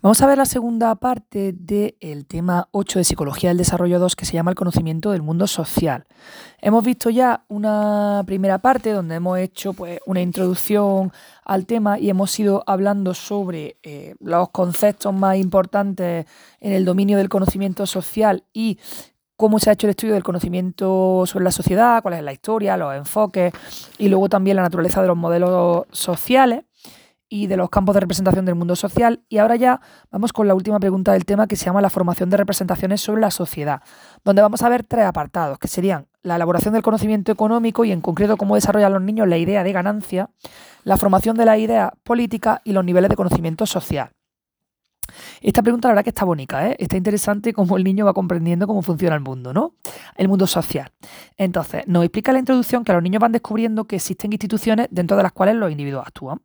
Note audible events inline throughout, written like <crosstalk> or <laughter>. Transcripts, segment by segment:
Vamos a ver la segunda parte del tema 8 de Psicología del Desarrollo 2 que se llama el conocimiento del mundo social. Hemos visto ya una primera parte donde hemos hecho pues, una introducción al tema y hemos ido hablando sobre eh, los conceptos más importantes en el dominio del conocimiento social y cómo se ha hecho el estudio del conocimiento sobre la sociedad, cuál es la historia, los enfoques y luego también la naturaleza de los modelos sociales y de los campos de representación del mundo social. Y ahora ya vamos con la última pregunta del tema que se llama la formación de representaciones sobre la sociedad, donde vamos a ver tres apartados, que serían la elaboración del conocimiento económico y en concreto cómo desarrollan los niños la idea de ganancia, la formación de la idea política y los niveles de conocimiento social. Esta pregunta la verdad que está bonita, ¿eh? está interesante cómo el niño va comprendiendo cómo funciona el mundo, ¿no? El mundo social. Entonces, nos explica la introducción que los niños van descubriendo que existen instituciones dentro de las cuales los individuos actúan.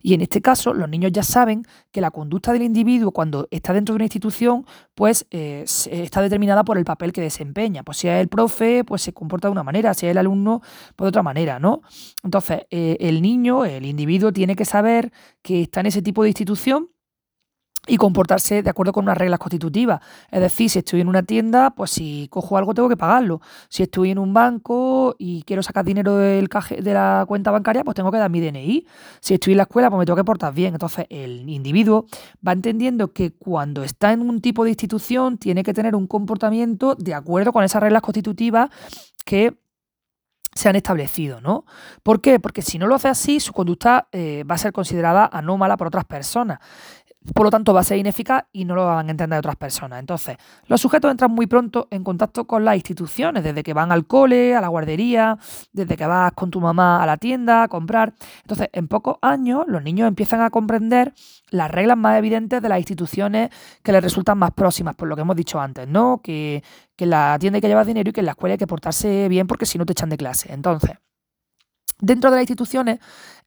Y en este caso, los niños ya saben que la conducta del individuo cuando está dentro de una institución, pues eh, está determinada por el papel que desempeña. Pues si es el profe, pues se comporta de una manera, si es el alumno, pues de otra manera, ¿no? Entonces, eh, el niño, el individuo, tiene que saber que está en ese tipo de institución y comportarse de acuerdo con unas reglas constitutivas. Es decir, si estoy en una tienda, pues si cojo algo tengo que pagarlo. Si estoy en un banco y quiero sacar dinero del de la cuenta bancaria, pues tengo que dar mi DNI. Si estoy en la escuela, pues me tengo que portar bien. Entonces, el individuo va entendiendo que cuando está en un tipo de institución, tiene que tener un comportamiento de acuerdo con esas reglas constitutivas que se han establecido, ¿no? ¿Por qué? Porque si no lo hace así, su conducta eh, va a ser considerada anómala por otras personas por lo tanto va a ser ineficaz y no lo van a entender otras personas. Entonces, los sujetos entran muy pronto en contacto con las instituciones, desde que van al cole, a la guardería, desde que vas con tu mamá a la tienda a comprar. Entonces, en pocos años los niños empiezan a comprender las reglas más evidentes de las instituciones que les resultan más próximas, por lo que hemos dicho antes, ¿no? Que, que en la tienda hay que llevar dinero y que en la escuela hay que portarse bien porque si no te echan de clase. Entonces, dentro de las instituciones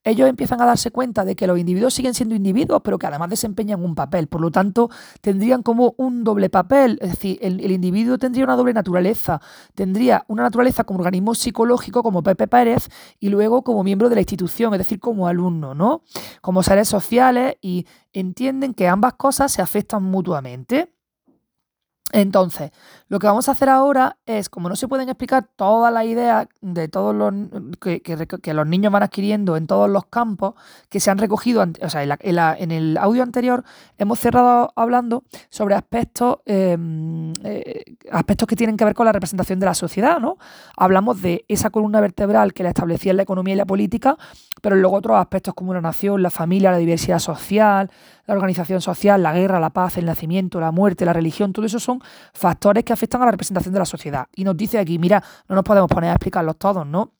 ellos empiezan a darse cuenta de que los individuos siguen siendo individuos, pero que además desempeñan un papel. Por lo tanto, tendrían como un doble papel. Es decir, el, individuo tendría una doble naturaleza. Tendría una naturaleza como organismo psicológico, como Pepe Pérez, y luego como miembro de la institución, es decir, como alumno, ¿no? Como seres sociales y entienden que ambas cosas se afectan mutuamente. Entonces, lo que vamos a hacer ahora es, como no se pueden explicar todas las ideas de todos los que, los niños van adquiriendo en todos los campos que se han recogido, o sea, en, el audio anterior hemos cerrado hablando sobre aspectos, em, eh, aspectos que tienen que ver con la representación de la sociedad, ¿no? Hablamos de esa columna vertebral que la establecía en la economía y la política, pero luego otros aspectos como la nación, la familia, la diversidad social, la organización social, la guerra, la paz, el nacimiento, la muerte, la religión, todo eso son factores que afectan a la representación de la sociedad. Y nos dice aquí, mira, no nos podemos poner a explicarlos todos, ¿no?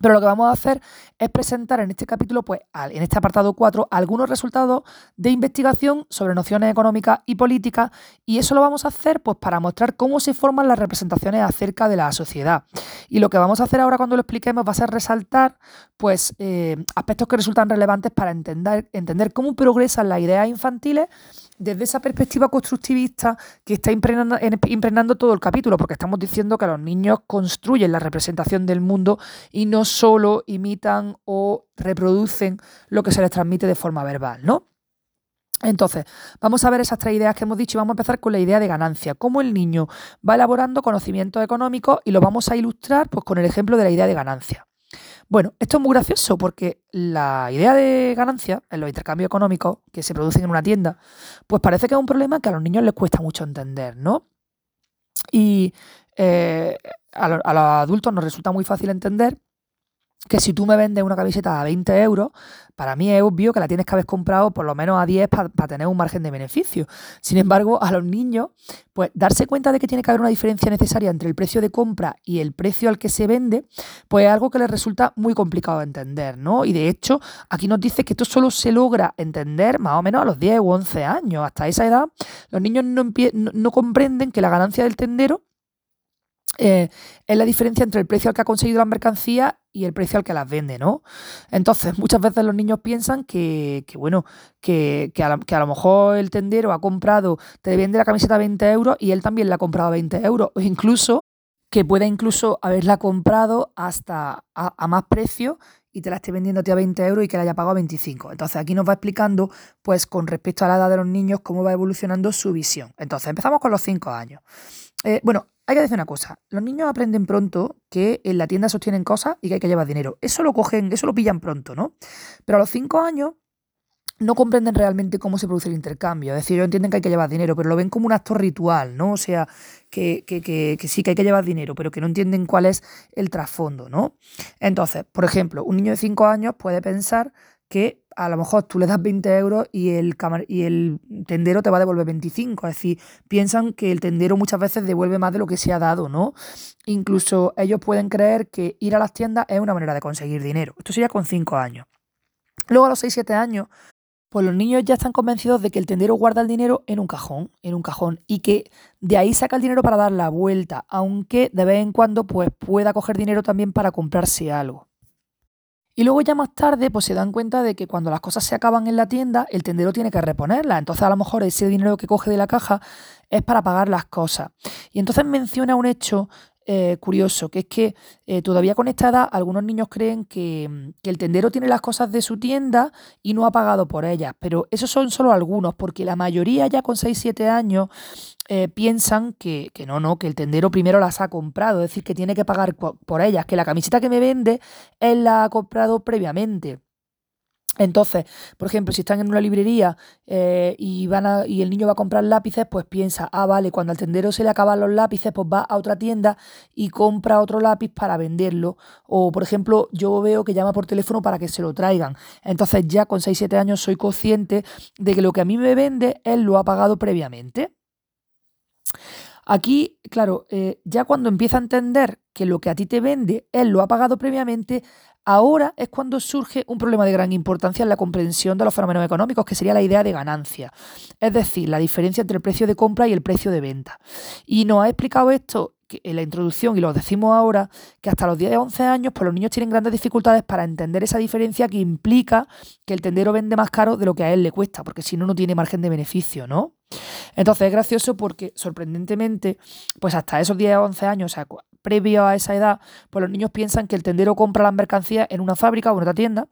Pero lo que vamos a hacer es presentar en este capítulo, pues, en este apartado 4, algunos resultados de investigación sobre nociones económicas y políticas, y eso lo vamos a hacer pues, para mostrar cómo se forman las representaciones acerca de la sociedad. Y lo que vamos a hacer ahora cuando lo expliquemos va a ser resaltar pues, eh, aspectos que resultan relevantes para entender, entender cómo progresan las ideas infantiles desde esa perspectiva constructivista que está impregnando, todo el capítulo, porque estamos diciendo que los niños construyen la representación del mundo y no solo imitan o reproducen lo que se les transmite de forma verbal, ¿no? Entonces, vamos a ver esas tres ideas que hemos dicho y vamos a empezar con la idea de ganancia, cómo el niño va elaborando conocimientos económicos y lo vamos a ilustrar pues, con el ejemplo de la idea de ganancia. Bueno, esto es muy gracioso porque la idea de ganancia en los intercambios económicos que se producen en una tienda, pues parece que es un problema que a los niños les cuesta mucho entender, ¿no? Y eh, a, los adultos nos resulta muy fácil entender que si tú me vendes una camiseta a 20 euros, para mí es obvio que la tienes que haber comprado por lo menos a 10 para tener un margen de beneficio. Sin embargo, a los niños, pues darse cuenta de que tiene que haber una diferencia necesaria entre el precio de compra y el precio al que se vende, pues es algo que les resulta muy complicado de entender, ¿no? Y de hecho, aquí nos dice que esto solo se logra entender más o menos a los 10 u 11 años. Hasta esa edad, los niños no, no comprenden que la ganancia del tendero eh, es la diferencia entre el precio al que ha conseguido la mercancía y el precio al que las vende, ¿no? Entonces, <laughs> muchas veces los niños piensan que, bueno, que, a lo mejor el tendero ha comprado, te vende la camiseta a 20 euros y él también la ha comprado a 20 euros, o incluso que pueda incluso haberla comprado hasta a, más precio y te la esté vendiendo a 20 euros y que la haya pagado a 25. Entonces aquí nos va explicando, pues con respecto a la edad de los niños, cómo va evolucionando su visión. Entonces empezamos con los 5 años. Eh, bueno, hay que decir una cosa, los niños aprenden pronto que en la tienda sostienen cosas y que hay que llevar dinero. Eso lo cogen, eso lo pillan pronto, ¿no? Pero a los 5 años no comprenden realmente cómo se produce el intercambio. Es decir, ellos entienden que hay que llevar dinero, pero lo ven como un acto ritual, ¿no? O sea, que, que, que, sí que hay que llevar dinero, pero que no entienden cuál es el trasfondo, ¿no? Entonces, por ejemplo, un niño de 5 años puede pensar que a lo mejor tú le das 20 euros y el, tendero te va a devolver 25. Es decir, piensan que el tendero muchas veces devuelve más de lo que se ha dado, ¿no? Incluso ellos pueden creer que ir a las tiendas es una manera de conseguir dinero. Esto sería con 5 años. Luego a los 6-7 años pues los niños ya están convencidos de que el tendero guarda el dinero en un cajón, en un cajón, y que de ahí saca el dinero para dar la vuelta, aunque de vez en cuando pues, pueda coger dinero también para comprarse algo. Y luego ya más tarde pues se dan cuenta de que cuando las cosas se acaban en la tienda, el tendero tiene que reponerlas. Entonces a lo mejor ese dinero que coge de la caja es para pagar las cosas. Y entonces menciona un hecho eh, curioso, que es que eh, todavía con esta edad algunos niños creen que, que, el tendero tiene las cosas de su tienda y no ha pagado por ellas, pero esos son solo algunos, porque la mayoría ya con 6-7 años eh, piensan que, que, no, no, que el tendero primero las ha comprado, es decir, que tiene que pagar por ellas, que la camiseta que me vende él la ha comprado previamente. Entonces, por ejemplo, si están en una librería eh, y, van y el niño va a comprar lápices, pues piensa, ah, vale, cuando al tendero se le acaban los lápices, pues va a otra tienda y compra otro lápiz para venderlo. O, por ejemplo, yo veo que llama por teléfono para que se lo traigan. Entonces ya con 6-7 años soy consciente de que lo que a mí me vende, él lo ha pagado previamente. Aquí, claro, eh, ya cuando empieza a entender que lo que a ti te vende, él lo ha pagado previamente, Ahora es cuando surge un problema de gran importancia en la comprensión de los fenómenos económicos, que sería la idea de ganancia, es decir, la diferencia entre el precio de compra y el precio de venta. Y nos ha explicado esto en la introducción y lo decimos ahora, que hasta los 10 o 11 años pues los niños tienen grandes dificultades para entender esa diferencia que implica que el tendero vende más caro de lo que a él le cuesta, porque si no, no tiene margen de beneficio, ¿no? Entonces es gracioso porque sorprendentemente, pues hasta esos 10 o 11 años, o sea, previo a esa edad, pues los niños piensan que el tendero compra las mercancías en una fábrica o en otra tienda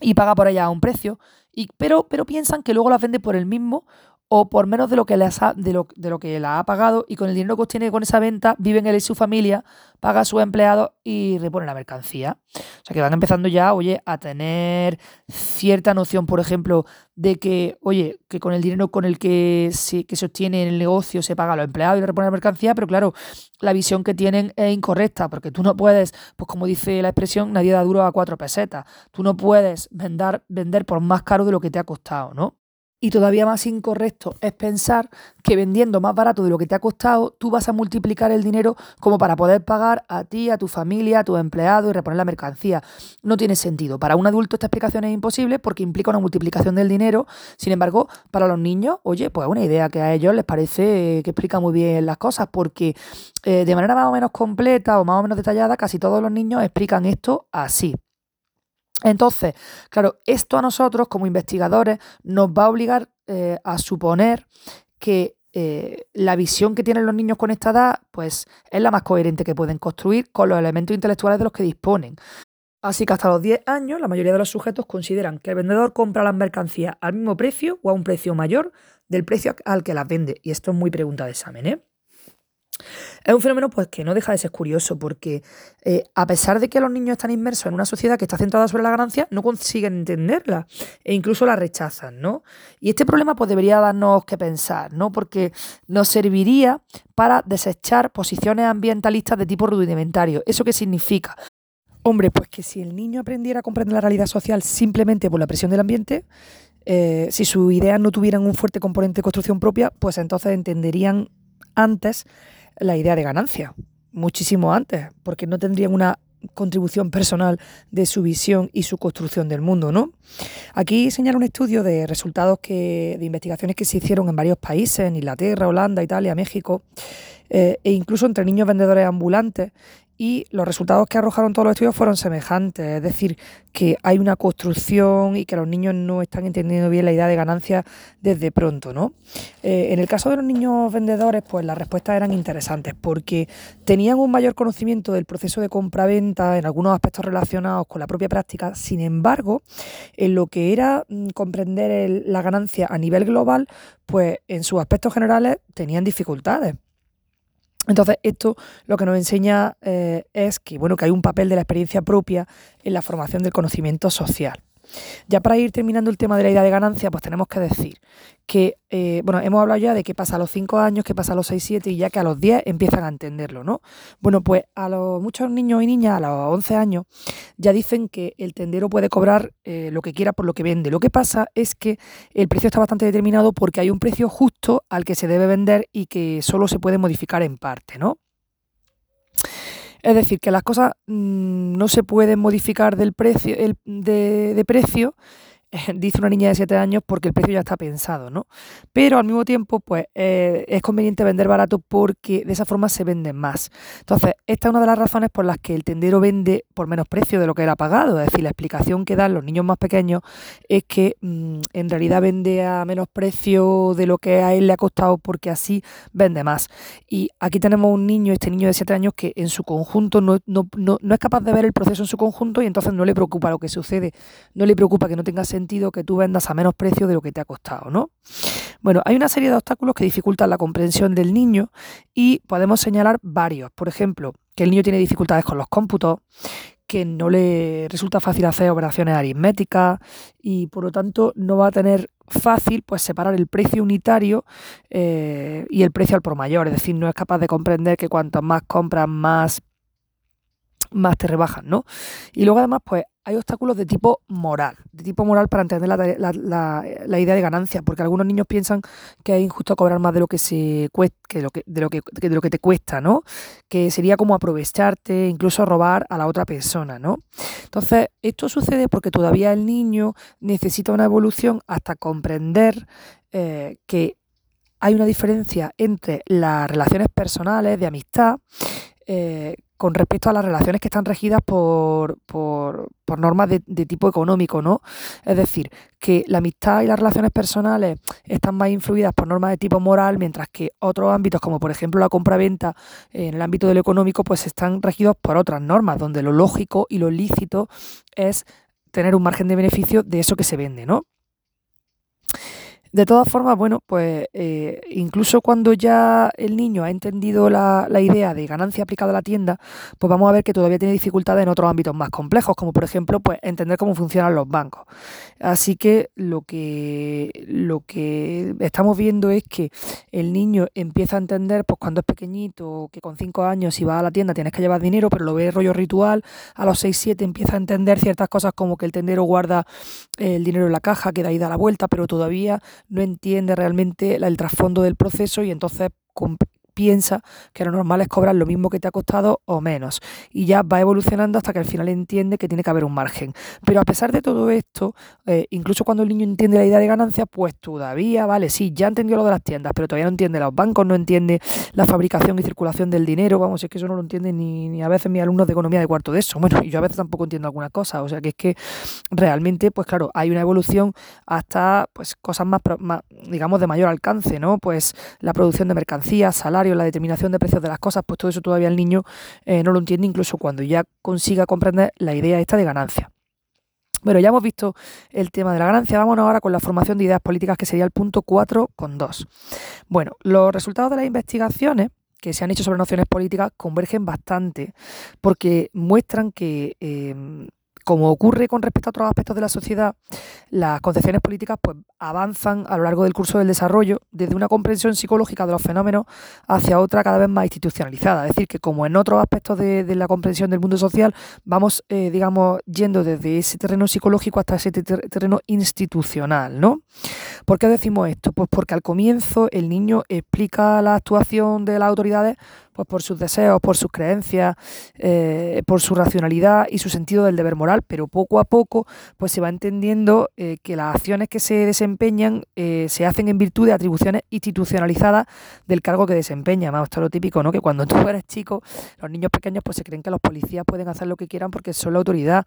y paga por ella a un precio, y, pero, pero piensan que luego las vende por el mismo o por menos de lo que les ha, de lo, de lo que la ha pagado y con el dinero que obtiene con esa venta viven él y su familia, paga a sus empleados y repone la mercancía. O sea que van empezando ya, oye, a tener cierta noción, por ejemplo, de que, oye, que con el dinero con el que se, que se obtiene en el negocio se paga a los empleados y repone la mercancía, pero claro, la visión que tienen es incorrecta, porque tú no puedes, pues como dice la expresión, nadie da duro a cuatro pesetas. Tú no puedes vender, vender por más caro de lo que te ha costado, ¿no? Y todavía más incorrecto es pensar que vendiendo más barato de lo que te ha costado, tú vas a multiplicar el dinero como para poder pagar a ti, a tu familia, a tus empleados y reponer la mercancía. No tiene sentido. Para un adulto esta explicación es imposible porque implica una multiplicación del dinero. Sin embargo, para los niños, oye, pues es una idea que a ellos les parece que explica muy bien las cosas porque eh, de manera más o menos completa o más o menos detallada, casi todos los niños explican esto así. Entonces, claro, esto a nosotros como investigadores nos va a obligar eh, a suponer que eh, la visión que tienen los niños con esta edad, pues es la más coherente que pueden construir con los elementos intelectuales de los que disponen. Así que hasta los 10 años, la mayoría de los sujetos consideran que el vendedor compra las mercancías al mismo precio o a un precio mayor del precio al que las vende. Y esto es muy pregunta de examen, ¿eh? Es un fenómeno pues, que no deja de ser curioso porque eh, a pesar de que los niños están inmersos en una sociedad que está centrada sobre la ganancia, no consiguen entenderla e incluso la rechazan, ¿no? Y este problema pues debería darnos que pensar, ¿no? Porque nos serviría para desechar posiciones ambientalistas de tipo rudimentario. ¿Eso qué significa? Hombre, pues que si el niño aprendiera a comprender la realidad social simplemente por la presión del ambiente, eh, si sus ideas no tuvieran un fuerte componente de construcción propia, pues entonces entenderían antes la idea de ganancia, muchísimo antes, porque no tendrían una contribución personal de su visión y su construcción del mundo, ¿no? Aquí señala un estudio de resultados que, de investigaciones que se hicieron en varios países, en Inglaterra, Holanda, Italia, México, eh, e incluso entre niños vendedores ambulantes, y los resultados que arrojaron todos los estudios fueron semejantes, es decir, que hay una construcción y que los niños no están entendiendo bien la idea de ganancia desde pronto, ¿no? Eh, en el caso de los niños vendedores, pues las respuestas eran interesantes porque tenían un mayor conocimiento del proceso de compra-venta en algunos aspectos relacionados con la propia práctica, sin embargo, en lo que era mm, comprender la ganancia a nivel global, pues en sus aspectos generales tenían dificultades. Entonces, esto lo que nos enseña eh, es que, bueno, que hay un papel de la experiencia propia en la formación del conocimiento social. Ya para ir terminando el tema de la idea de ganancia, pues tenemos que decir que, eh, bueno, hemos hablado ya de qué pasa a los 5 años, qué pasa a los 6, 7 y ya que a los 10 empiezan a entenderlo, ¿no? Bueno, pues a los muchos niños y niñas a los 11 años ya dicen que el tendero puede cobrar eh, lo que quiera por lo que vende. Lo que pasa es que el precio está bastante determinado porque hay un precio justo al que se debe vender y que solo se puede modificar en parte, ¿no? Es decir, que las cosas mm, no se pueden modificar del precio, de, precio, <laughs> dice una niña de 7 años, porque el precio ya está pensado, ¿no? Pero al mismo tiempo, pues eh, es conveniente vender barato porque de esa forma se venden más. Entonces, esta es una de las razones por las que el tendero vende por menos precio de lo que era pagado. Es decir, la explicación que dan los niños más pequeños es que mm, en realidad vende a menos precio de lo que a él le ha costado porque así vende más. Y aquí tenemos un niño, este niño de 7 años, que en su conjunto no, no, no, no es capaz de ver el proceso en su conjunto y entonces no le preocupa lo que sucede, no le preocupa que no tenga sentido que tú vendas a menos precio de lo que te ha costado, ¿no? Bueno, hay una serie de obstáculos que dificultan la comprensión del niño y podemos señalar varios. Por ejemplo, que el niño tiene dificultades con los cómputos, que no le resulta fácil hacer operaciones aritméticas y por lo tanto no va a tener fácil pues separar el precio unitario eh, y el precio al por mayor, es decir, no es capaz de comprender que cuanto más compras más más te rebajan, ¿no? Y luego además, pues hay obstáculos de tipo moral, de tipo moral para entender la, idea de ganancia, porque algunos niños piensan que es injusto cobrar más de lo que se cuesta, que de lo que, de lo que, de lo que te cuesta, ¿no? Que sería como aprovecharte, incluso robar a la otra persona, ¿no? Entonces, esto sucede porque todavía el niño necesita una evolución hasta comprender eh, que hay una diferencia entre las relaciones personales de amistad eh, con respecto a las relaciones que están regidas por, por, normas de, tipo económico, ¿no? Es decir, que la amistad y las relaciones personales están más influidas por normas de tipo moral, mientras que otros ámbitos, como por ejemplo la compra-venta en el ámbito de lo económico, pues están regidos por otras normas, donde lo lógico y lo lícito es tener un margen de beneficio de eso que se vende, ¿no? De todas formas, bueno, pues eh, incluso cuando ya el niño ha entendido la, idea de ganancia aplicada a la tienda, pues vamos a ver que todavía tiene dificultades en otros ámbitos más complejos, como por ejemplo, pues entender cómo funcionan los bancos. Así que lo que, lo que estamos viendo es que el niño empieza a entender, pues cuando es pequeñito, que con 5 años si va a la tienda tienes que llevar dinero, pero lo ve rollo ritual, a los 6, 7 empieza a entender ciertas cosas como que el tendero guarda el dinero en la caja, que de ahí da la vuelta, pero todavía no entiende realmente el trasfondo del proceso y entonces piensa que lo normal es cobrar lo mismo que te ha costado o menos. Y ya va evolucionando hasta que al final entiende que tiene que haber un margen. Pero a pesar de todo esto, eh, incluso cuando el niño entiende la idea de ganancia, pues todavía, vale, sí, ya entendió lo de las tiendas, pero todavía no entiende los bancos, no entiende la fabricación y circulación del dinero. Vamos, es que eso no lo entiende ni, a veces mis alumnos de economía de cuarto de eso. <laughs> Bueno, y yo a veces tampoco entiendo algunas cosas. O sea que es que realmente, pues claro, hay una evolución hasta pues cosas más, más digamos, de mayor alcance, ¿no? Pues la producción de mercancías, salarios la determinación de precios de las cosas, pues todo eso todavía el niño eh, no lo entiende, incluso cuando ya consiga comprender la idea esta de ganancia. Bueno, ya hemos visto el tema de la ganancia, vámonos ahora con la formación de ideas políticas, que sería el punto 4 con 2. Bueno, los resultados de las investigaciones que se han hecho sobre nociones políticas convergen bastante, porque muestran que eh, como ocurre con respecto a otros aspectos de la sociedad, las concepciones políticas pues, avanzan a lo largo del curso del desarrollo desde una comprensión psicológica de los fenómenos hacia otra cada vez más institucionalizada. Es decir, que como en otros aspectos de, la comprensión del mundo social, vamos, eh, digamos, yendo desde ese terreno psicológico hasta ese terreno institucional, ¿no? ¿Por qué decimos esto? Pues porque al comienzo el niño explica la actuación de las autoridades pues por sus deseos, por sus creencias, eh, por su racionalidad y su sentido del deber moral, pero poco a poco pues se va entendiendo eh, que las acciones que se desempeñan eh, se hacen en virtud de atribuciones institucionalizadas del cargo que desempeña. Más esto es lo típico, ¿no? Que cuando tú eres chico, los niños pequeños pues se creen que los policías pueden hacer lo que quieran porque son la autoridad,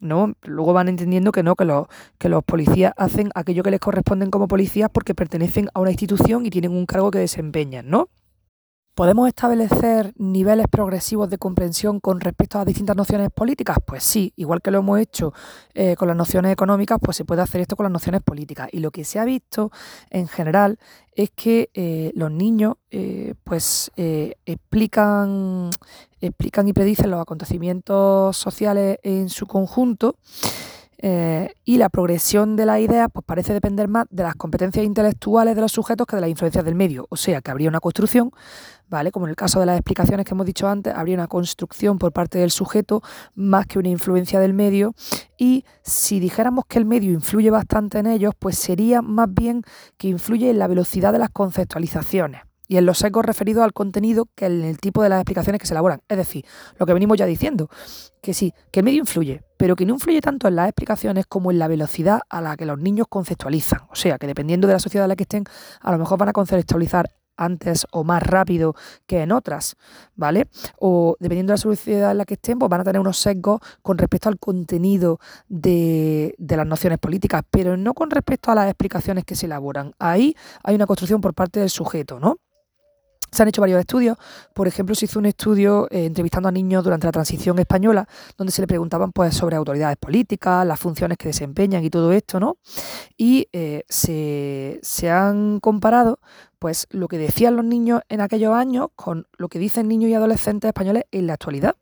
¿no? Luego van entendiendo que no, que los, que los policías hacen aquello que les como policías porque pertenecen a una institución y tienen un cargo que desempeñan, ¿no? ¿Podemos establecer niveles progresivos de comprensión con respecto a distintas nociones políticas? Pues sí, igual que lo hemos hecho eh, con las nociones económicas, pues se puede hacer esto con las nociones políticas. Y lo que se ha visto en general es que eh, los niños eh, pues explican, explican y predicen los acontecimientos sociales en su conjunto eh, y la progresión de la idea pues parece depender más de las competencias intelectuales de los sujetos que de las influencias del medio. O sea que habría una construcción, ¿vale? Como en el caso de las explicaciones que hemos dicho antes, habría una construcción por parte del sujeto más que una influencia del medio. Y si dijéramos que el medio influye bastante en ellos, pues sería más bien que influye en la velocidad de las conceptualizaciones y en los sesgos referidos al contenido que en el tipo de las explicaciones que se elaboran. Es decir, lo que venimos ya diciendo, que sí, que el medio influye, pero que no influye tanto en las explicaciones como en la velocidad a la que los niños conceptualizan. O sea, que dependiendo de la sociedad en la que estén, a lo mejor van a conceptualizar antes o más rápido que en otras, ¿vale? O dependiendo de la sociedad en la que estén, pues van a tener unos sesgos con respecto al contenido de, de, las nociones políticas, pero no con respecto a las explicaciones que se elaboran. Ahí hay una construcción por parte del sujeto, ¿no? Se han hecho varios estudios. Por ejemplo, se hizo un estudio eh, entrevistando a niños durante la transición española, donde se le preguntaban pues, sobre autoridades políticas, las funciones que desempeñan y todo esto, ¿no? Y eh, se, se han comparado pues lo que decían los niños en aquellos años con lo que dicen niños y adolescentes españoles en la actualidad.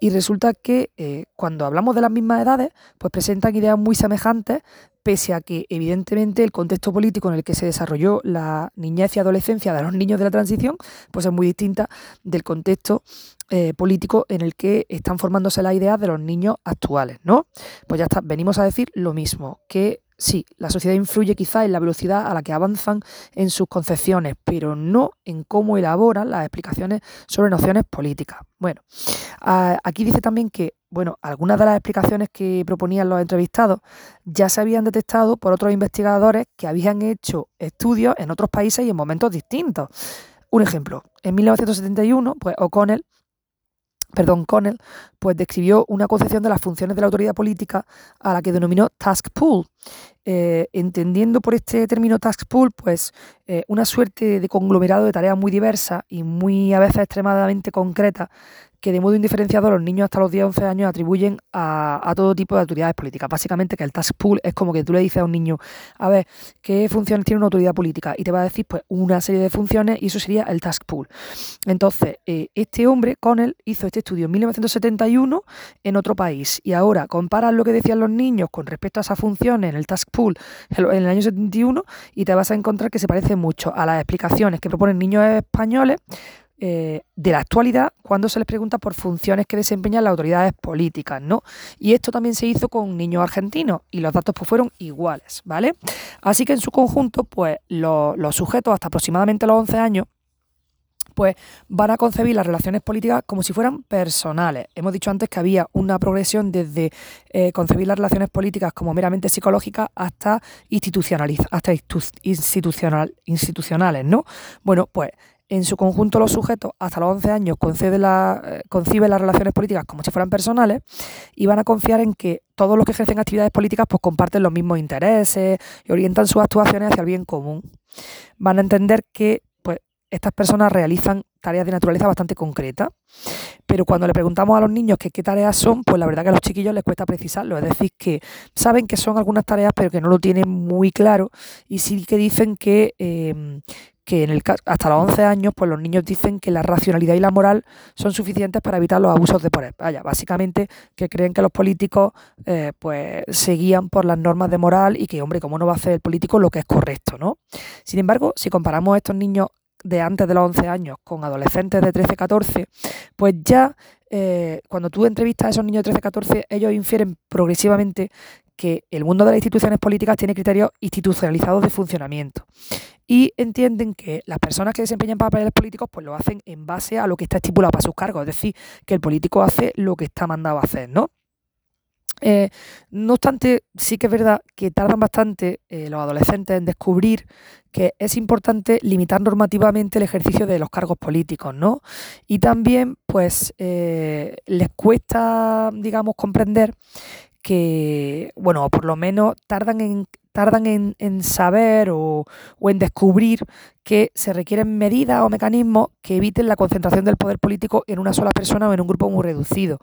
Y resulta que eh, cuando hablamos de las mismas edades, pues presentan ideas muy semejantes, pese a que evidentemente el contexto político en el que se desarrolló la niñez y adolescencia de los niños de la transición, pues es muy distinta del contexto eh, político en el que están formándose las ideas de los niños actuales, ¿no? Pues ya está, venimos a decir lo mismo, que Sí, la sociedad influye quizá en la velocidad a la que avanzan en sus concepciones, pero no en cómo elaboran las explicaciones sobre nociones políticas. Bueno, aquí dice también que, bueno, algunas de las explicaciones que proponían los entrevistados ya se habían detectado por otros investigadores que habían hecho estudios en otros países y en momentos distintos. Un ejemplo, en 1971, pues O'Connell perdón, Connell, pues describió una concepción de las funciones de la autoridad política a la que denominó task pool. Eh, entendiendo por este término task pool, pues eh, una suerte de conglomerado de tareas muy diversas y muy a veces extremadamente concretas que de modo indiferenciado los niños hasta los 10-11 años atribuyen a, todo tipo de autoridades políticas. Básicamente que el task pool es como que tú le dices a un niño, a ver, ¿qué funciones tiene una autoridad política? Y te va a decir pues una serie de funciones y eso sería el task pool. Entonces, eh, este hombre, Connell, hizo este estudio en 1971 en otro país y ahora comparas lo que decían los niños con respecto a esas funciones en el task pool en el año 71 y te vas a encontrar que se parece mucho a las explicaciones que proponen niños españoles eh, de la actualidad cuando se les pregunta por funciones que desempeñan las autoridades políticas, ¿no? Y esto también se hizo con niños argentinos y los datos pues, fueron iguales, ¿vale? Así que en su conjunto, pues los, sujetos hasta aproximadamente los 11 años pues van a concebir las relaciones políticas como si fueran personales. Hemos dicho antes que había una progresión desde eh, concebir las relaciones políticas como meramente psicológicas hasta, institucionaliz hasta institucional institucionales, ¿no? Bueno, pues en su conjunto los sujetos hasta los 11 años eh, conciben las relaciones políticas como si fueran personales y van a confiar en que todos los que ejercen actividades políticas pues comparten los mismos intereses y orientan sus actuaciones hacia el bien común. Van a entender que pues, estas personas realizan tareas de naturaleza bastante concreta, pero cuando le preguntamos a los niños qué tareas son, pues la verdad que a los chiquillos les cuesta precisarlo, es decir, que saben que son algunas tareas pero que no lo tienen muy claro y sí que dicen que, eh, que en el hasta los 11 años, pues los niños dicen que la racionalidad y la moral son suficientes para evitar los abusos de poder. Vaya, básicamente que creen que los políticos eh, pues se guían por las normas de moral y que, hombre, ¿cómo no va a hacer el político lo que es correcto, no? Sin embargo, si comparamos a estos niños de antes de los 11 años con adolescentes de 13, 14, pues ya eh, cuando tú entrevistas a esos niños de 13, 14, ellos infieren progresivamente que el mundo de las instituciones políticas tiene criterios institucionalizados de funcionamiento y entienden que las personas que desempeñan papeles políticos pues lo hacen en base a lo que está estipulado para sus cargos, es decir, que el político hace lo que está mandado a hacer, ¿no? Eh, no obstante, sí que es verdad que tardan bastante eh, los adolescentes en descubrir que es importante limitar normativamente el ejercicio de los cargos políticos, ¿no? Y también, pues, eh, les cuesta, digamos, comprender que, bueno, por lo menos tardan en, tardan en, saber o, o, en descubrir que se requieren medidas o mecanismos que eviten la concentración del poder político en una sola persona o en un grupo muy reducido.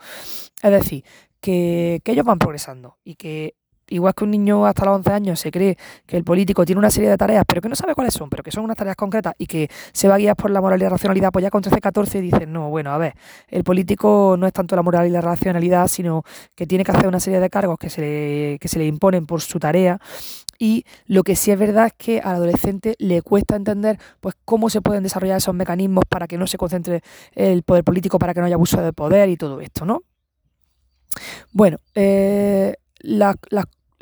Es decir, que, ellos van progresando y que igual que un niño hasta los 11 años se cree que el político tiene una serie de tareas, pero que no sabe cuáles son, pero que son unas tareas concretas y que se va a guiar por la moral y la racionalidad, pues ya con 13, 14 dicen, no, bueno, a ver, el político no es tanto la moral y la racionalidad, sino que tiene que hacer una serie de cargos que se le, que se le imponen por su tarea y lo que sí es verdad es que al adolescente le cuesta entender pues cómo se pueden desarrollar esos mecanismos para que no se concentre el poder político, para que no haya abuso de poder y todo esto, ¿no? Bueno, eh, las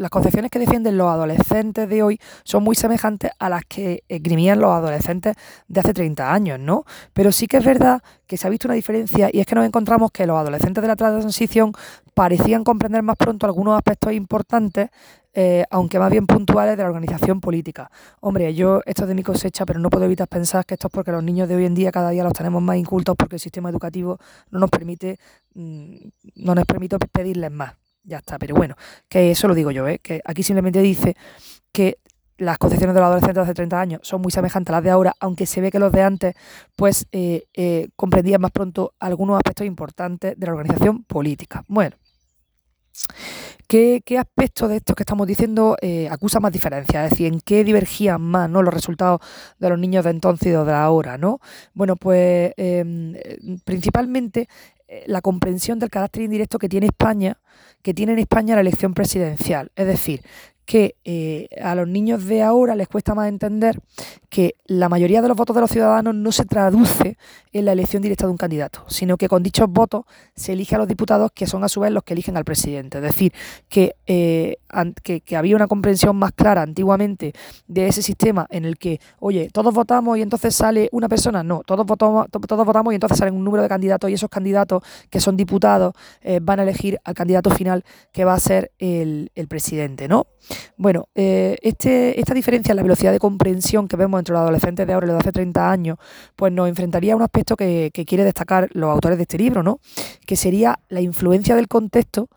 concepciones que defienden los adolescentes de hoy son muy semejantes a las que esgrimían los adolescentes de hace 30 años, ¿no? Pero sí que es verdad que se ha visto una diferencia y es que nos encontramos que los adolescentes de la transición parecían comprender más pronto algunos aspectos importantes, eh, aunque más bien puntuales, de la organización política. Hombre, yo esto es de mi cosecha, pero no puedo evitar pensar que esto es porque los niños de hoy en día cada día los tenemos más incultos porque el sistema educativo no nos permite, mm, no nos permite pedirles más. Ya está, pero bueno, que eso lo digo yo, ¿eh? que aquí simplemente dice que las concepciones de los adolescentes hace 30 años son muy semejantes a las de ahora, aunque se ve que los de antes pues eh, eh, comprendían más pronto algunos aspectos importantes de la organización política. Bueno, ¿Qué, aspectos de estos que estamos diciendo eh, acusa más diferencias? Es decir, ¿en qué divergían más ¿no? los resultados de los niños de entonces y de ahora? ¿no? Bueno, pues em, principalmente la comprensión del carácter indirecto que tiene España, que tiene en España la elección presidencial. Es decir, que eh, a los niños de ahora les cuesta más entender que la mayoría de los votos de los ciudadanos no se traduce en la elección directa de un candidato, sino que con dichos votos se elige a los diputados que son a su vez los que eligen al presidente. Es decir, que, eh, había una comprensión más clara antiguamente de ese sistema en el que, oye, todos votamos y entonces sale una persona. No, todos votamos, todos votamos y entonces salen un número de candidatos y esos candidatos que son diputados eh, van a elegir al candidato final que va a ser el, el presidente, ¿no? Bueno, eh, este, esta diferencia en la velocidad de comprensión que vemos entre los adolescentes de ahora y los de hace 30 años, pues nos enfrentaría a un aspecto que, que quiere destacar los autores de este libro, ¿no? Que sería la influencia del contexto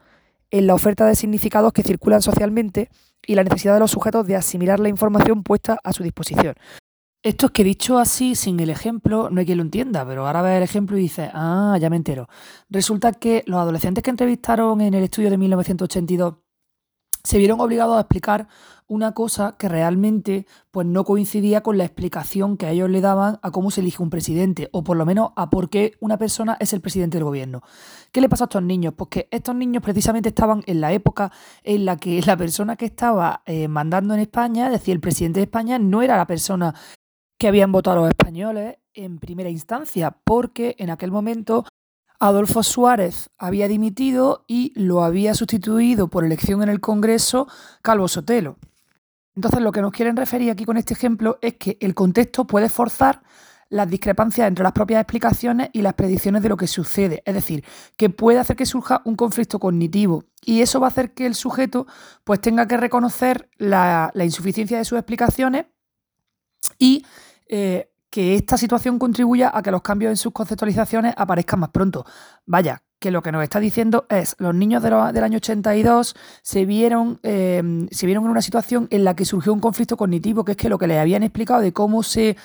en la oferta de significados que circulan socialmente y la necesidad de los sujetos de asimilar la información puesta a su disposición. Esto es que dicho así, sin el ejemplo, no hay quien lo entienda, pero ahora ve el ejemplo y dice, ah, ya me entero. Resulta que los adolescentes que entrevistaron en el estudio de 1982 se vieron obligados a explicar una cosa que realmente pues, no coincidía con la explicación que ellos le daban a cómo se elige un presidente, o por lo menos a por qué una persona es el presidente del gobierno. ¿Qué le pasa a estos niños? Pues que estos niños precisamente estaban en la época en la que la persona que estaba eh, mandando en España, es decir, el presidente de España, no era la persona que habían votado los españoles en primera instancia, porque en aquel momento Adolfo Suárez había dimitido y lo había sustituido por elección en el Congreso Calvo Sotelo. Entonces lo que nos quieren referir aquí con este ejemplo es que el contexto puede forzar las discrepancias entre las propias explicaciones y las predicciones de lo que sucede. Es decir, que puede hacer que surja un conflicto cognitivo. Y eso va a hacer que el sujeto pues, tenga que reconocer la, insuficiencia de sus explicaciones y eh, que esta situación contribuya a que los cambios en sus conceptualizaciones aparezcan más pronto. Vaya, que lo que nos está diciendo es, los niños del año 82 se vieron, eh, se vieron en una situación en la que surgió un conflicto cognitivo, que es que lo que les habían explicado de cómo se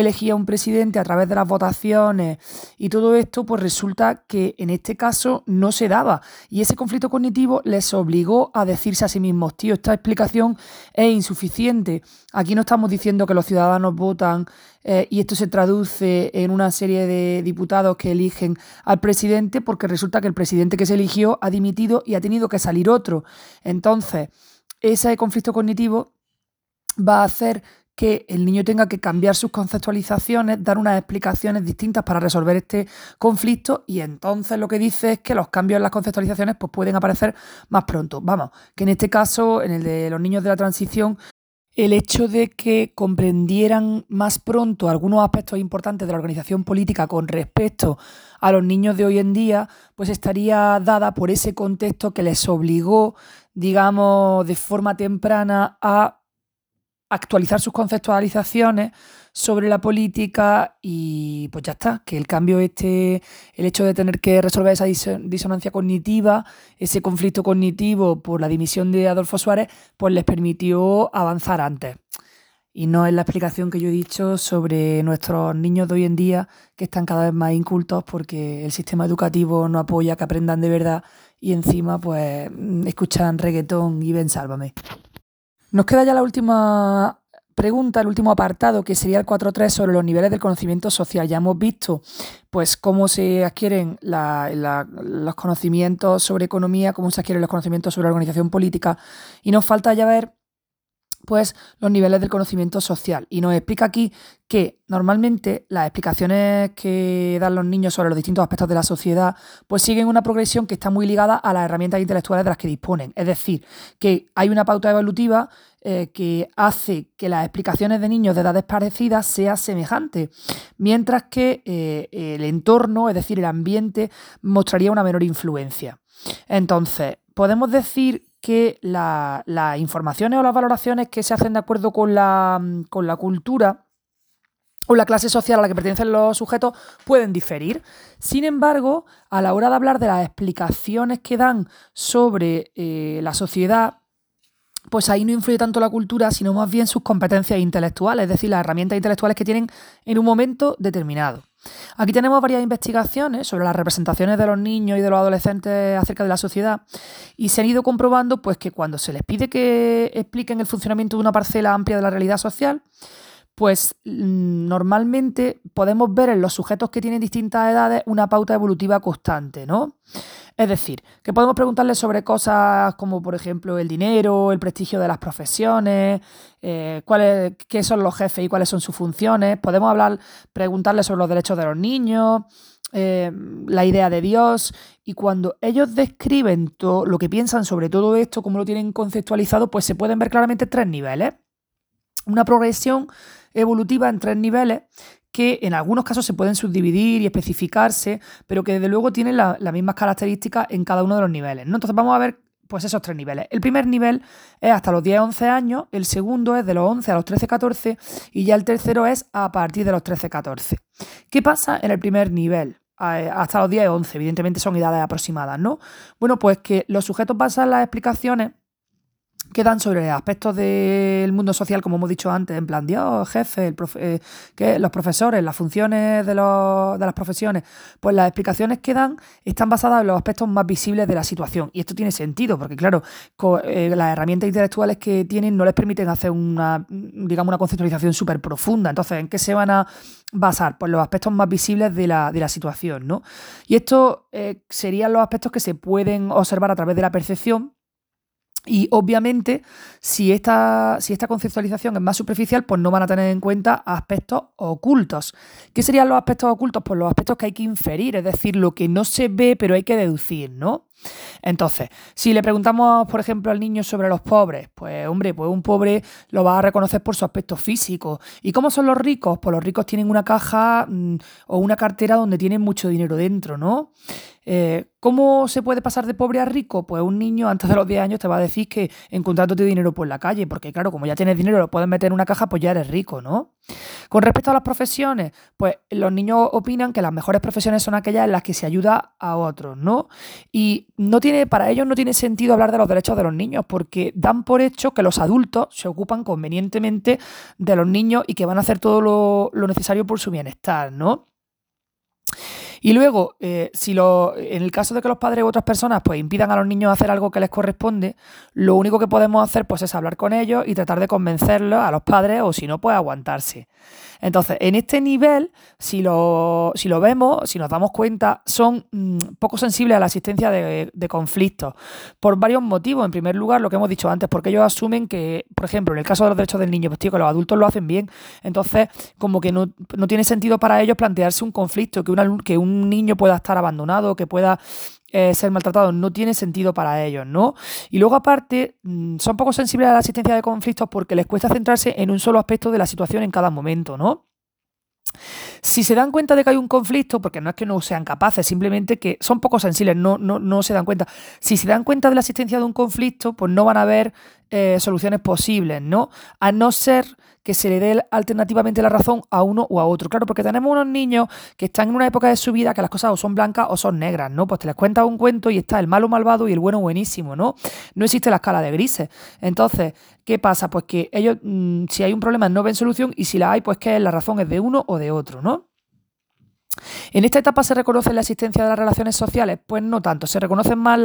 elegía un presidente a través de las votaciones y todo esto, pues resulta que en este caso no se daba. Y ese conflicto cognitivo les obligó a decirse a sí mismos, tío, esta explicación es insuficiente. Aquí no estamos diciendo que los ciudadanos votan eh, y esto se traduce en una serie de diputados que eligen al presidente porque resulta que el presidente que se eligió ha dimitido y ha tenido que salir otro. Entonces, ese conflicto cognitivo va a hacer que el niño tenga que cambiar sus conceptualizaciones, dar unas explicaciones distintas para resolver este conflicto y entonces lo que dice es que los cambios en las conceptualizaciones pues, pueden aparecer más pronto. Vamos, que en este caso, en el de los niños de la transición, el hecho de que comprendieran más pronto algunos aspectos importantes de la organización política con respecto a los niños de hoy en día, pues estaría dada por ese contexto que les obligó, digamos, de forma temprana a actualizar sus conceptualizaciones sobre la política y pues ya está, que el cambio este, el hecho de tener que resolver esa disonancia cognitiva, ese conflicto cognitivo por la dimisión de Adolfo Suárez, pues les permitió avanzar antes. Y no es la explicación que yo he dicho sobre nuestros niños de hoy en día que están cada vez más incultos porque el sistema educativo no apoya que aprendan de verdad y encima pues escuchan reggaetón y ven sálvame. Nos queda ya la última pregunta, el último apartado, que sería el 4.3 sobre los niveles del conocimiento social. Ya hemos visto pues cómo se adquieren los conocimientos sobre economía, cómo se adquieren los conocimientos sobre organización política, y nos falta ya ver pues los niveles del conocimiento social. Y nos explica aquí que normalmente las explicaciones que dan los niños sobre los distintos aspectos de la sociedad, pues siguen una progresión que está muy ligada a las herramientas intelectuales de las que disponen. Es decir, que hay una pauta evolutiva eh, que hace que las explicaciones de niños de edades parecidas sean semejantes, mientras que eh, el entorno, es decir, el ambiente, mostraría una menor influencia. Entonces, podemos decir que las informaciones o las valoraciones que se hacen de acuerdo con la, con la cultura o la clase social a la que pertenecen los sujetos pueden diferir. Sin embargo, a la hora de hablar de las explicaciones que dan sobre eh, la sociedad, pues ahí no influye tanto la cultura, sino más bien sus competencias intelectuales, es decir, las herramientas intelectuales que tienen en un momento determinado. Aquí tenemos varias investigaciones sobre las representaciones de los niños y de los adolescentes acerca de la sociedad y se han ido comprobando pues, que cuando se les pide que expliquen el funcionamiento de una parcela amplia de la realidad social, pues mm, normalmente podemos ver en los sujetos que tienen distintas edades una pauta evolutiva constante, ¿no? Es decir, que podemos preguntarles sobre cosas como, por ejemplo, el dinero, el prestigio de las profesiones, eh, cuáles, qué son los jefes y cuáles son sus funciones. Podemos hablar, preguntarles sobre los derechos de los niños, eh, la idea de Dios. Y cuando ellos describen todo lo que piensan sobre todo esto, cómo lo tienen conceptualizado, pues se pueden ver claramente tres niveles. Una progresión evolutiva en tres niveles que en algunos casos se pueden subdividir y especificarse, pero que desde luego tienen las mismas características en cada uno de los niveles. ¿no? Entonces vamos a ver pues esos tres niveles. El primer nivel es hasta los 10-11 años, el segundo es de los 11 a los 13-14 y ya el tercero es a partir de los 13-14. ¿Qué pasa en el primer nivel? Hasta los 10-11, evidentemente son edades aproximadas, ¿no? Bueno, pues que los sujetos basan las explicaciones quedan sobre aspectos del mundo social, como hemos dicho antes, en plan, Dios, jefe, el que los profesores, las funciones de, los, de las profesiones, pues las explicaciones que dan están basadas en los aspectos más visibles de la situación. Y esto tiene sentido, porque claro, eh, las herramientas intelectuales que tienen no les permiten hacer una, digamos, una conceptualización súper profunda. Entonces, ¿en qué se van a basar? Pues los aspectos más visibles de la, de la situación, ¿no? Y estos eh, serían los aspectos que se pueden observar a través de la percepción y obviamente, si esta, si esta conceptualización es más superficial, pues no van a tener en cuenta aspectos ocultos. ¿Qué serían los aspectos ocultos? Pues los aspectos que hay que inferir, es decir, lo que no se ve pero hay que deducir, ¿no? Entonces, si le preguntamos, por ejemplo, al niño sobre los pobres, pues hombre, pues un pobre lo va a reconocer por su aspecto físico. ¿Y cómo son los ricos? Pues los ricos tienen una caja mm, o una cartera donde tienen mucho dinero dentro, ¿no? Eh, ¿Cómo se puede pasar de pobre a rico? Pues un niño antes de los 10 años te va a decir que encontrándote dinero por la calle, porque claro, como ya tienes dinero, lo puedes meter en una caja, pues ya eres rico, ¿no? Con respecto a las profesiones, pues los niños opinan que las mejores profesiones son aquellas en las que se ayuda a otros, ¿no? Y no tiene, para ellos no tiene sentido hablar de los derechos de los niños, porque dan por hecho que los adultos se ocupan convenientemente de los niños y que van a hacer todo lo, lo necesario por su bienestar, ¿no? Y luego, eh, si lo, en el caso de que los padres u otras personas pues impidan a los niños hacer algo que les corresponde, lo único que podemos hacer pues es hablar con ellos y tratar de convencerlos a los padres o si no, pues aguantarse. Entonces, en este nivel, si lo, si lo vemos, si nos damos cuenta, son mm, poco sensibles a la existencia de, conflictos por varios motivos. En primer lugar, lo que hemos dicho antes, porque ellos asumen que, por ejemplo, en el caso de los derechos del niño, pues tío, que los adultos lo hacen bien. Entonces, como que no, tiene sentido para ellos plantearse un conflicto, que, que un niño pueda estar abandonado, que pueda eh, ser maltratado, no tiene sentido para ellos, ¿no? Y luego aparte, mm, son poco sensibles a la existencia de conflictos porque les cuesta centrarse en un solo aspecto de la situación en cada momento, ¿no? Si se dan cuenta de que hay un conflicto, porque no es que no sean capaces, simplemente que son poco sensibles, no, no, no se dan cuenta. Si se dan cuenta de la existencia de un conflicto, pues no van a ver eh, soluciones posibles, ¿no? A no ser que se le dé alternativamente la razón a uno o a otro. Claro, porque tenemos unos niños que están en una época de su vida que las cosas o son blancas o son negras, ¿no? Pues te les cuentas un cuento y está el malo malvado y el bueno buenísimo, ¿no? No existe la escala de grises. Entonces, ¿qué pasa? Pues que ellos, mm, si hay un problema, no ven solución y si la hay, pues que la razón es de uno o de otro, ¿no? ¿En esta etapa se reconoce la existencia de las relaciones sociales? Pues no tanto, se reconocen más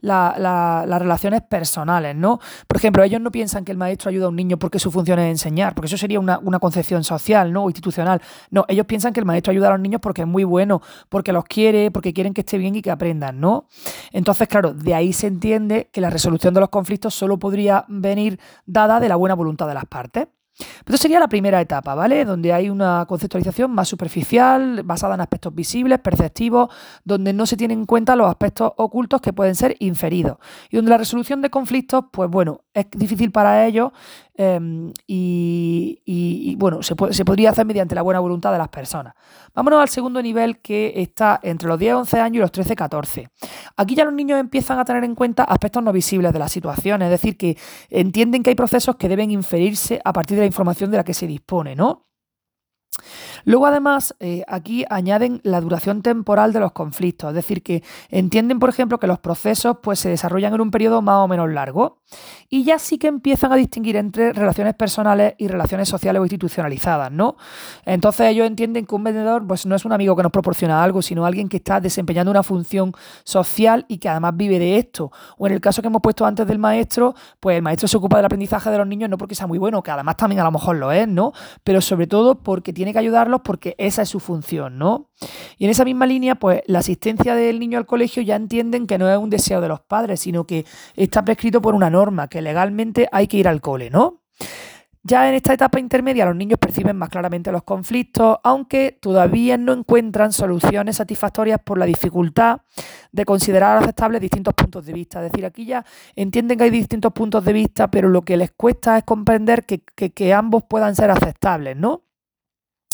las relaciones personales, ¿no? Por ejemplo, ellos no piensan que el maestro ayuda a un niño porque su función es enseñar, porque eso sería una, concepción social, ¿no? O institucional. No, ellos piensan que el maestro ayuda a los niños porque es muy bueno, porque los quiere, porque quieren que esté bien y que aprendan, ¿no? Entonces, claro, de ahí se entiende que la resolución de los conflictos solo podría venir dada de la buena voluntad de las partes. Esto sería la primera etapa, ¿vale? Donde hay una conceptualización más superficial, basada en aspectos visibles, perceptivos, donde no se tienen en cuenta los aspectos ocultos que pueden ser inferidos. Y donde la resolución de conflictos, pues bueno, es difícil para ellos em, y, bueno, se, se, podría hacer mediante la buena voluntad de las personas. Vámonos al segundo nivel que está entre los 10-11 años y los 13-14. Aquí ya los niños empiezan a tener en cuenta aspectos no visibles de la situación, es decir, que entienden que hay procesos que deben inferirse a partir de la información de la que se dispone, ¿no? Luego, además, eh, aquí añaden la duración temporal de los conflictos, es decir, que entienden, por ejemplo, que los procesos pues, se desarrollan en un periodo más o menos largo y ya sí que empiezan a distinguir entre relaciones personales y relaciones sociales o institucionalizadas, ¿no? Entonces ellos entienden que un vendedor pues, no es un amigo que nos proporciona algo, sino alguien que está desempeñando una función social y que además vive de esto. O en el caso que hemos puesto antes del maestro, pues el maestro se ocupa del aprendizaje de los niños no porque sea muy bueno, que además también a lo mejor lo es, ¿no? Pero sobre todo porque tiene que ayudarlos porque esa es su función, ¿no? Y en esa misma línea, pues la asistencia del niño al colegio ya entienden que no es un deseo de los padres, sino que está prescrito por una norma, que legalmente hay que ir al cole, ¿no? Ya en esta etapa intermedia los niños perciben más claramente los conflictos, aunque todavía no encuentran soluciones satisfactorias por la dificultad de considerar aceptables distintos puntos de vista. Es decir, aquí ya entienden que hay distintos puntos de vista, pero lo que les cuesta es comprender que, que ambos puedan ser aceptables, ¿no?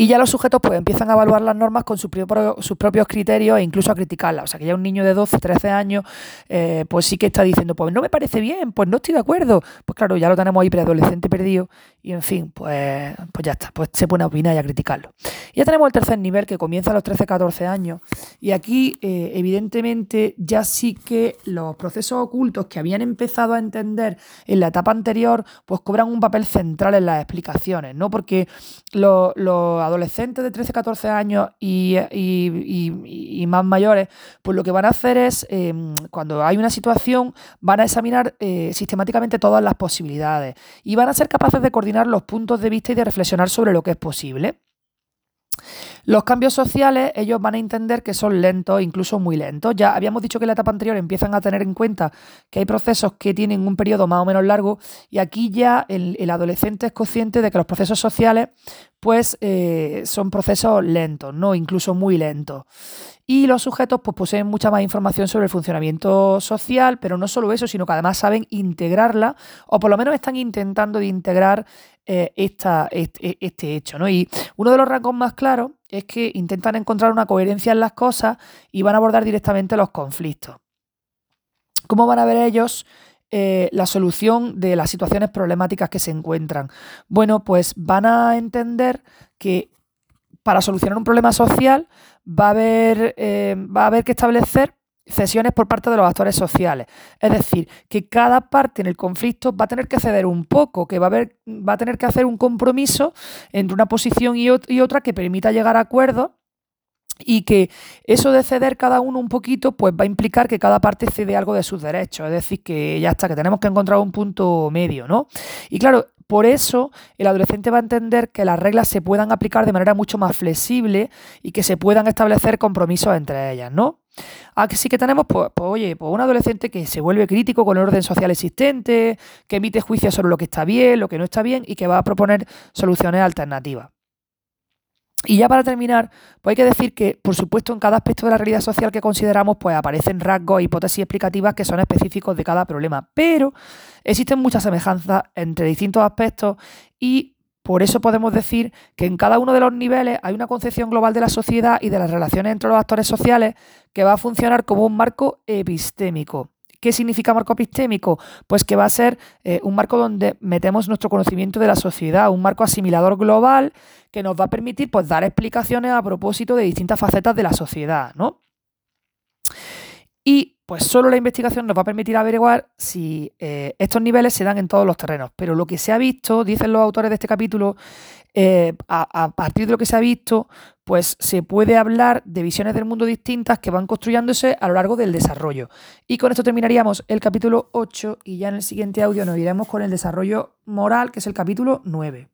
Y ya los sujetos pues empiezan a evaluar las normas con sus, propios criterios e incluso a criticarlas. O sea que ya un niño de 12, 13 años eh, pues sí que está diciendo, pues no me parece bien, pues no estoy de acuerdo. Pues claro, ya lo tenemos ahí preadolescente perdido y en fin, pues, pues ya está, pues se pone a opinar y a criticarlo. Y ya tenemos el tercer nivel que comienza a los 13, 14 años y aquí eh, evidentemente ya sí que los procesos ocultos que habían empezado a entender en la etapa anterior pues cobran un papel central en las explicaciones, ¿no? Porque los adolescentes de 13, 14 años y, más mayores, pues lo que van a hacer es, em, cuando hay una situación, van a examinar eh, sistemáticamente todas las posibilidades y van a ser capaces de coordinar los puntos de vista y de reflexionar sobre lo que es posible. Los cambios sociales, ellos van a entender que son lentos, incluso muy lentos. Ya habíamos dicho que en la etapa anterior empiezan a tener en cuenta que hay procesos que tienen un periodo más o menos largo y aquí ya el, adolescente es consciente de que los procesos sociales pues eh, son procesos lentos, ¿no? Incluso muy lentos. Y los sujetos pues, poseen mucha más información sobre el funcionamiento social, pero no solo eso, sino que además saben integrarla, o por lo menos están intentando de integrar eh, esta, este, este, hecho. ¿no? Y uno de los rasgos más claros es que intentan encontrar una coherencia en las cosas y van a abordar directamente los conflictos. ¿Cómo van a ver ellos eh, la solución de las situaciones problemáticas que se encuentran? Bueno, pues van a entender que para solucionar un problema social va a haber, eh, va a haber que establecer cesiones por parte de los actores sociales. Es decir, que cada parte en el conflicto va a tener que ceder un poco, que va a, haber, va a tener que hacer un compromiso entre una posición y, otra que permita llegar a acuerdos y que eso de ceder cada uno un poquito, pues va a implicar que cada parte cede algo de sus derechos. Es decir, que ya está, que tenemos que encontrar un punto medio, ¿no? Y claro, por eso el adolescente va a entender que las reglas se puedan aplicar de manera mucho más flexible y que se puedan establecer compromisos entre ellas, ¿no? Así que tenemos, pues, pues, oye, pues un adolescente que se vuelve crítico con el orden social existente, que emite juicios sobre lo que está bien, lo que no está bien y que va a proponer soluciones alternativas. Y ya para terminar, pues hay que decir que, por supuesto, en cada aspecto de la realidad social que consideramos, pues aparecen rasgos e hipótesis explicativas que son específicos de cada problema. Pero existen muchas semejanzas entre distintos aspectos y por eso podemos decir que en cada uno de los niveles hay una concepción global de la sociedad y de las relaciones entre los actores sociales que va a funcionar como un marco epistémico. ¿Qué significa marco epistémico? Pues que va a ser eh, un marco donde metemos nuestro conocimiento de la sociedad, un marco asimilador global que nos va a permitir pues, dar explicaciones a propósito de distintas facetas de la sociedad, ¿no? Y pues solo la investigación nos va a permitir averiguar si eh, estos niveles se dan en todos los terrenos. Pero lo que se ha visto, dicen los autores de este capítulo, eh, a, partir de lo que se ha visto, pues se puede hablar de visiones del mundo distintas que van construyéndose a lo largo del desarrollo. Y con esto terminaríamos el capítulo 8 y ya en el siguiente audio nos iremos con el desarrollo moral, que es el capítulo 9.